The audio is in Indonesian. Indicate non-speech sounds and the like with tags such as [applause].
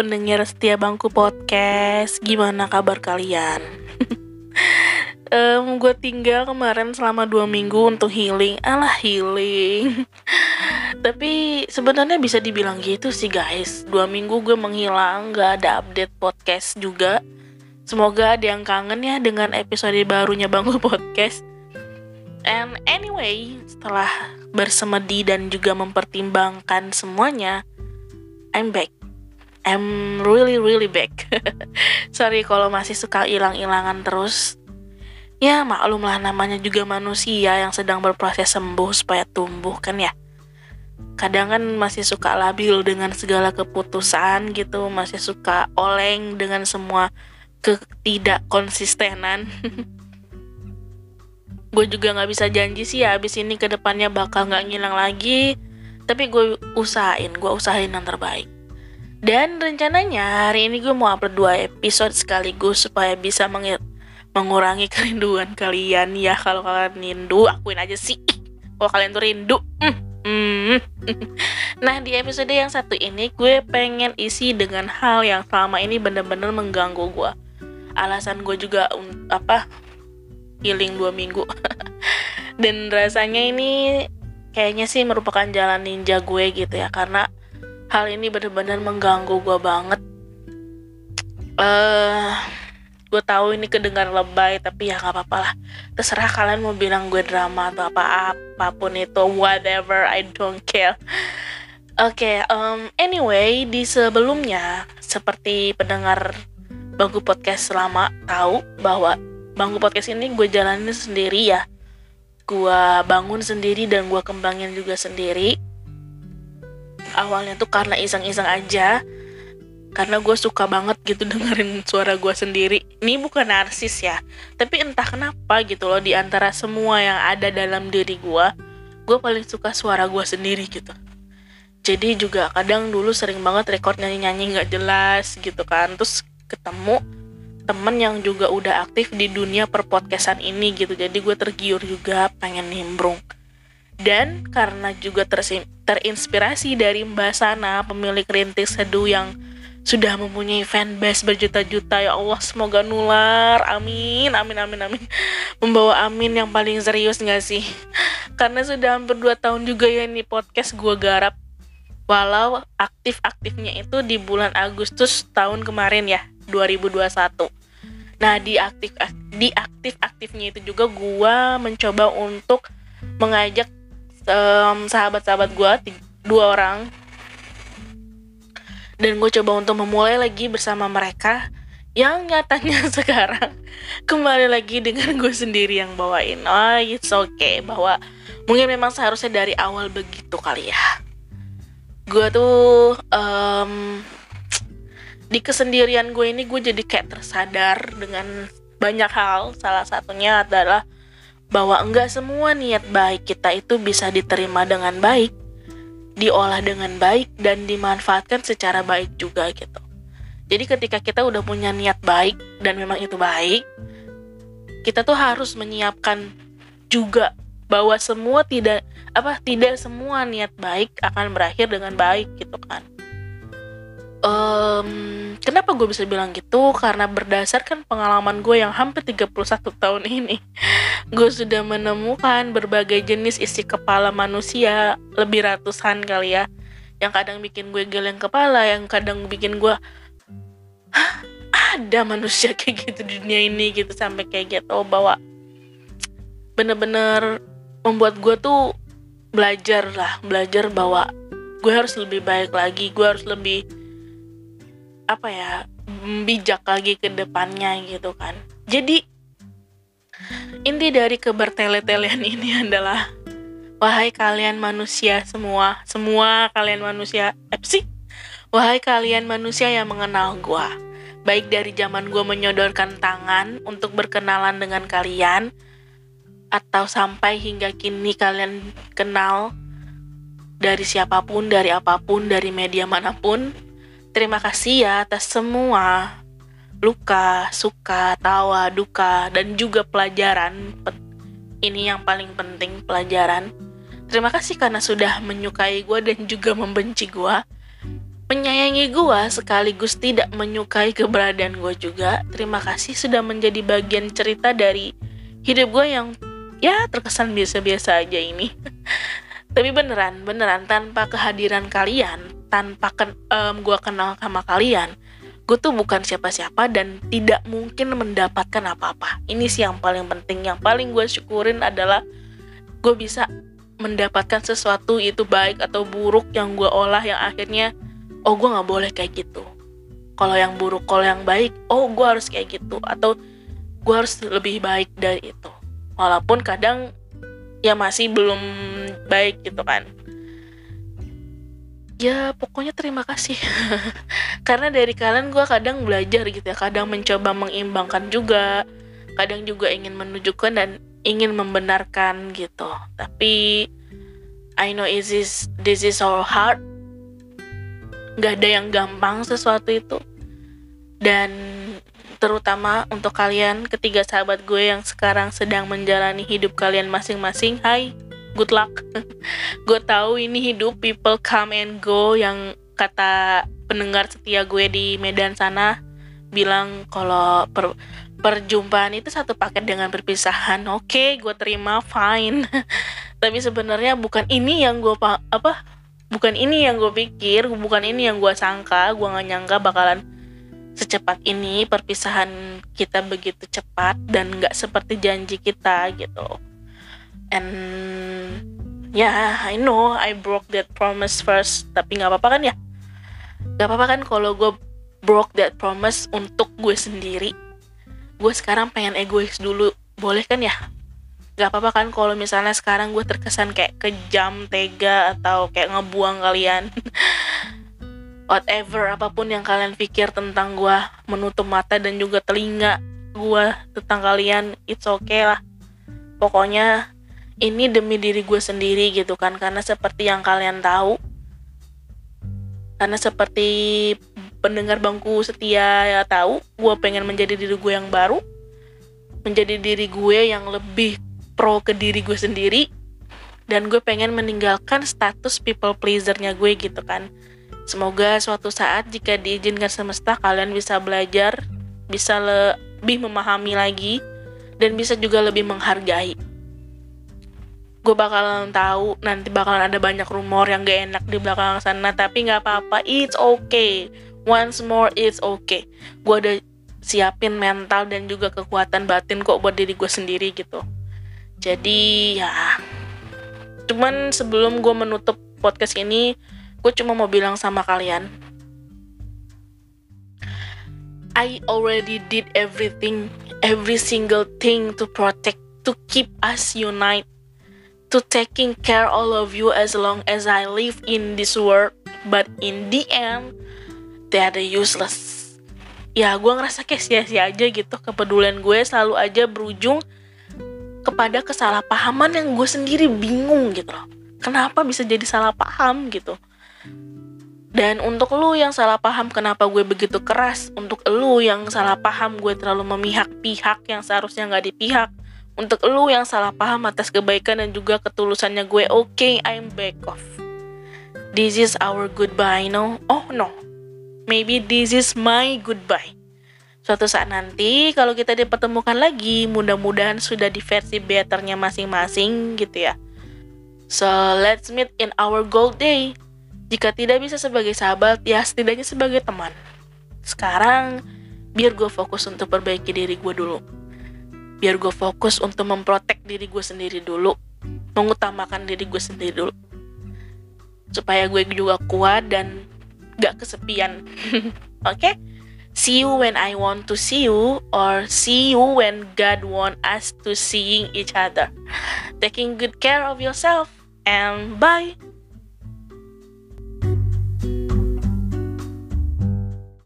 pendengar setia bangku podcast. Gimana kabar kalian? [laughs] um, gue tinggal kemarin selama dua minggu untuk healing. Alah healing. [laughs] Tapi sebenarnya bisa dibilang gitu sih guys. Dua minggu gue menghilang, gak ada update podcast juga. Semoga ada yang kangen ya dengan episode barunya bangku podcast. And anyway, setelah bersemedi dan juga mempertimbangkan semuanya, I'm back. I'm really really back. [laughs] Sorry kalau masih suka hilang-hilangan terus. Ya maklumlah namanya juga manusia yang sedang berproses sembuh supaya tumbuh kan ya. Kadang kan masih suka labil dengan segala keputusan gitu, masih suka oleng dengan semua ketidak konsistenan. [laughs] gue juga nggak bisa janji sih ya abis ini ke depannya bakal nggak ngilang lagi tapi gue usahain gue usahain yang terbaik dan rencananya hari ini gue mau upload dua episode sekaligus supaya bisa mengurangi kerinduan kalian ya kalau kalian rindu akuin aja sih kalau kalian tuh rindu mm. Mm. [laughs] nah di episode yang satu ini gue pengen isi dengan hal yang selama ini bener-bener mengganggu gue alasan gue juga apa healing dua minggu [laughs] dan rasanya ini kayaknya sih merupakan jalan ninja gue gitu ya karena hal ini benar-benar mengganggu gue banget. Eh uh, gue tahu ini kedengar lebay tapi ya nggak apa-apa lah. Terserah kalian mau bilang gue drama atau apa apa pun itu whatever I don't care. Oke okay, um, anyway di sebelumnya seperti pendengar bangku podcast selama tahu bahwa bangku podcast ini gue jalanin sendiri ya. Gue bangun sendiri dan gue kembangin juga sendiri awalnya tuh karena iseng-iseng aja. Karena gue suka banget gitu [laughs] dengerin suara gue sendiri. Ini bukan narsis ya tapi entah kenapa gitu loh di antara semua yang ada dalam diri gue gue paling suka suara gue sendiri gitu. Jadi juga kadang dulu sering banget record nyanyi-nyanyi nggak jelas gitu kan. Terus ketemu temen yang juga udah aktif di dunia perpodcastan ini gitu. Jadi gue tergiur juga pengen nimbrung dan karena juga terinspirasi dari Mbak Sana pemilik rintis seduh yang sudah mempunyai fanbase berjuta-juta ya Allah semoga nular. Amin amin amin amin. Membawa amin yang paling serius gak sih? Karena sudah hampir 2 tahun juga ya ini podcast gue garap. Walau aktif-aktifnya itu di bulan Agustus tahun kemarin ya 2021 Nah di aktif di aktif aktifnya itu juga gue mencoba untuk mengajak um, sahabat-sahabat gue dua orang. Dan gue coba untuk memulai lagi bersama mereka yang nyatanya [laughs] sekarang kembali lagi dengan gue sendiri yang bawain. Oh it's okay bahwa mungkin memang seharusnya dari awal begitu kali ya. Gue tuh um, di kesendirian gue ini gue jadi kayak tersadar dengan banyak hal. Salah satunya adalah bahwa enggak semua niat baik kita itu bisa diterima dengan baik diolah dengan baik dan dimanfaatkan secara baik juga gitu. Jadi ketika kita udah punya niat baik dan memang itu baik kita tuh harus menyiapkan juga bahwa semua tidak apa tidak semua niat baik akan berakhir dengan baik gitu kan um, kenapa gue bisa bilang gitu? Karena berdasarkan pengalaman gue yang hampir 31 tahun ini [laughs] gue sudah menemukan berbagai jenis isi kepala manusia lebih ratusan kali ya. Yang kadang bikin gue geleng kepala yang kadang bikin gue ada manusia [laughs] kayak gitu di dunia ini gitu sampai kayak gitu bahwa bener-bener membuat gue tuh belajar lah belajar bahwa gue harus lebih baik lagi gue harus lebih apa ya bijak lagi ke depannya gitu kan. Jadi inti dari kebertele-telean [laughs] ini adalah wahai kalian manusia semua semua kalian manusia eh sih wahai kalian manusia yang mengenal gua. Baik dari zaman gua menyodorkan tangan untuk berkenalan dengan kalian atau sampai hingga kini kalian kenal dari siapa pun, dari apa pun, dari media mana pun, Terima kasih ya atas semua luka, suka, tawa, duka, dan juga pelajaran. Ini yang paling penting, pelajaran. Terima kasih karena sudah menyukai gue dan juga membenci gue. menyayangi gue sekaligus tidak menyukai keberadaan gue juga. Terima kasih sudah menjadi bagian cerita dari hidup gue yang ya terkesan biasa-biasa aja ini. [laughs] Tapi beneran, beneran tanpa kehadiran kalian, tanpa ken um, gue kenal sama kalian, gue tuh bukan siapa-siapa dan tidak mungkin mendapatkan apa-apa. Ini sih yang paling penting, yang paling gue syukurin adalah gue bisa mendapatkan sesuatu itu baik atau buruk yang gue olah yang akhirnya oh gue nggak boleh kayak gitu. Kalau yang buruk kalau yang baik oh gue harus kayak gitu atau gue harus lebih baik dari itu. Walaupun kadang ya masih belum baik gitu kan ya pokoknya terima kasih. [laughs] Karena dari kalian gue kadang belajar gitu ya kadang mencoba mengimbangkan juga kadang juga ingin menunjukkan dan ingin membenarkan gitu. Tapi I know is this this is our hard. Nggak ada yang gampang sesuatu itu. Dan terutama untuk kalian ketiga sahabat gue yang sekarang sedang menjalani hidup kalian masing-masing hai good luck. [laughs] Gue tahu ini hidup people come and go yang kata pendengar setia gue di Medan sana bilang kalau per, perjumpaan itu satu paket dengan perpisahan. Oke okay, gue terima fine. [laughs] Tapi sebenarnya bukan ini yang gue apa bukan ini yang gue pikir bukan ini yang gue sangka gue nggak nyangka bakalan secepat ini perpisahan kita begitu cepat dan nggak seperti janji kita gitu and ya yeah, I know I broke that promise first. Tapi nggak apa-apa kan ya? Nggak apa-apa kan kalau gue broke that promise untuk gue sendiri. Gue sekarang pengen egois dulu. Boleh kan ya? Gak apa-apa kan kalau misalnya sekarang gue terkesan kayak kejam, tega atau kayak ngebuang kalian. [laughs] Whatever apa pun yang kalian pikir tentang gue, menutup mata dan juga telinga gue tentang kalian, it's okay lah. Pokoknya ini demi diri gue sendiri gitu kan, karena seperti yang kalian tahu, karena seperti pendengar bangku setia ya tahu, gue pengen menjadi diri gue yang baru, menjadi diri gue yang lebih pro ke diri gue sendiri dan gue pengen meninggalkan status people pleasernya gue gitu kan. Semoga suatu saat jika diizinkan semesta kalian bisa belajar bisa lebih memahami lagi dan bisa juga lebih menghargai gue bakalan tahu nanti bakalan ada banyak rumor yang gak enak di belakang sana tapi nggak apa-apa it's okay. Once more it's okay. Gue udah siapin mental dan juga kekuatan batin kok buat diri gue sendiri gitu. Jadi ya. Cuman sebelum gue menutup podcast ini gue cuma mau bilang sama kalian. I already did everything every single thing to protect to keep us unite to taking care all of you as long as I live in this world. But in the end they are useless. Ya gue ngerasa kayak sia-sia aja gitu. Kepedulian gue selalu aja berujung kepada kesalahpahaman yang gue sendiri bingung gitu loh. Kenapa bisa jadi salah paham gitu? Dan untuk lu yang salah paham kenapa gue begitu keras? Untuk lu yang salah paham gue terlalu memihak pihak yang seharusnya gak dipihak Untuk lu yang salah paham atas kebaikan dan juga ketulusannya gue Oke, okay, I'm back off This is our goodbye, no? Oh no Maybe this is my goodbye Suatu saat nanti kalau kita dipertemukan lagi, mudah-mudahan sudah di versi betternya masing-masing gitu ya. So, let's meet in our gold day. Jika tidak bisa sebagai sahabat, ya setidaknya sebagai teman. Sekarang, biar gue fokus untuk perbaiki diri gue dulu. Biar gue fokus untuk memprotek diri gue sendiri dulu. Mengutamakan diri gue sendiri dulu. Supaya gue juga kuat dan gak kesepian. [laughs] Oke? okay? see you when I want to see you or see you when God want us to seeing each other. Taking good care of yourself and bye.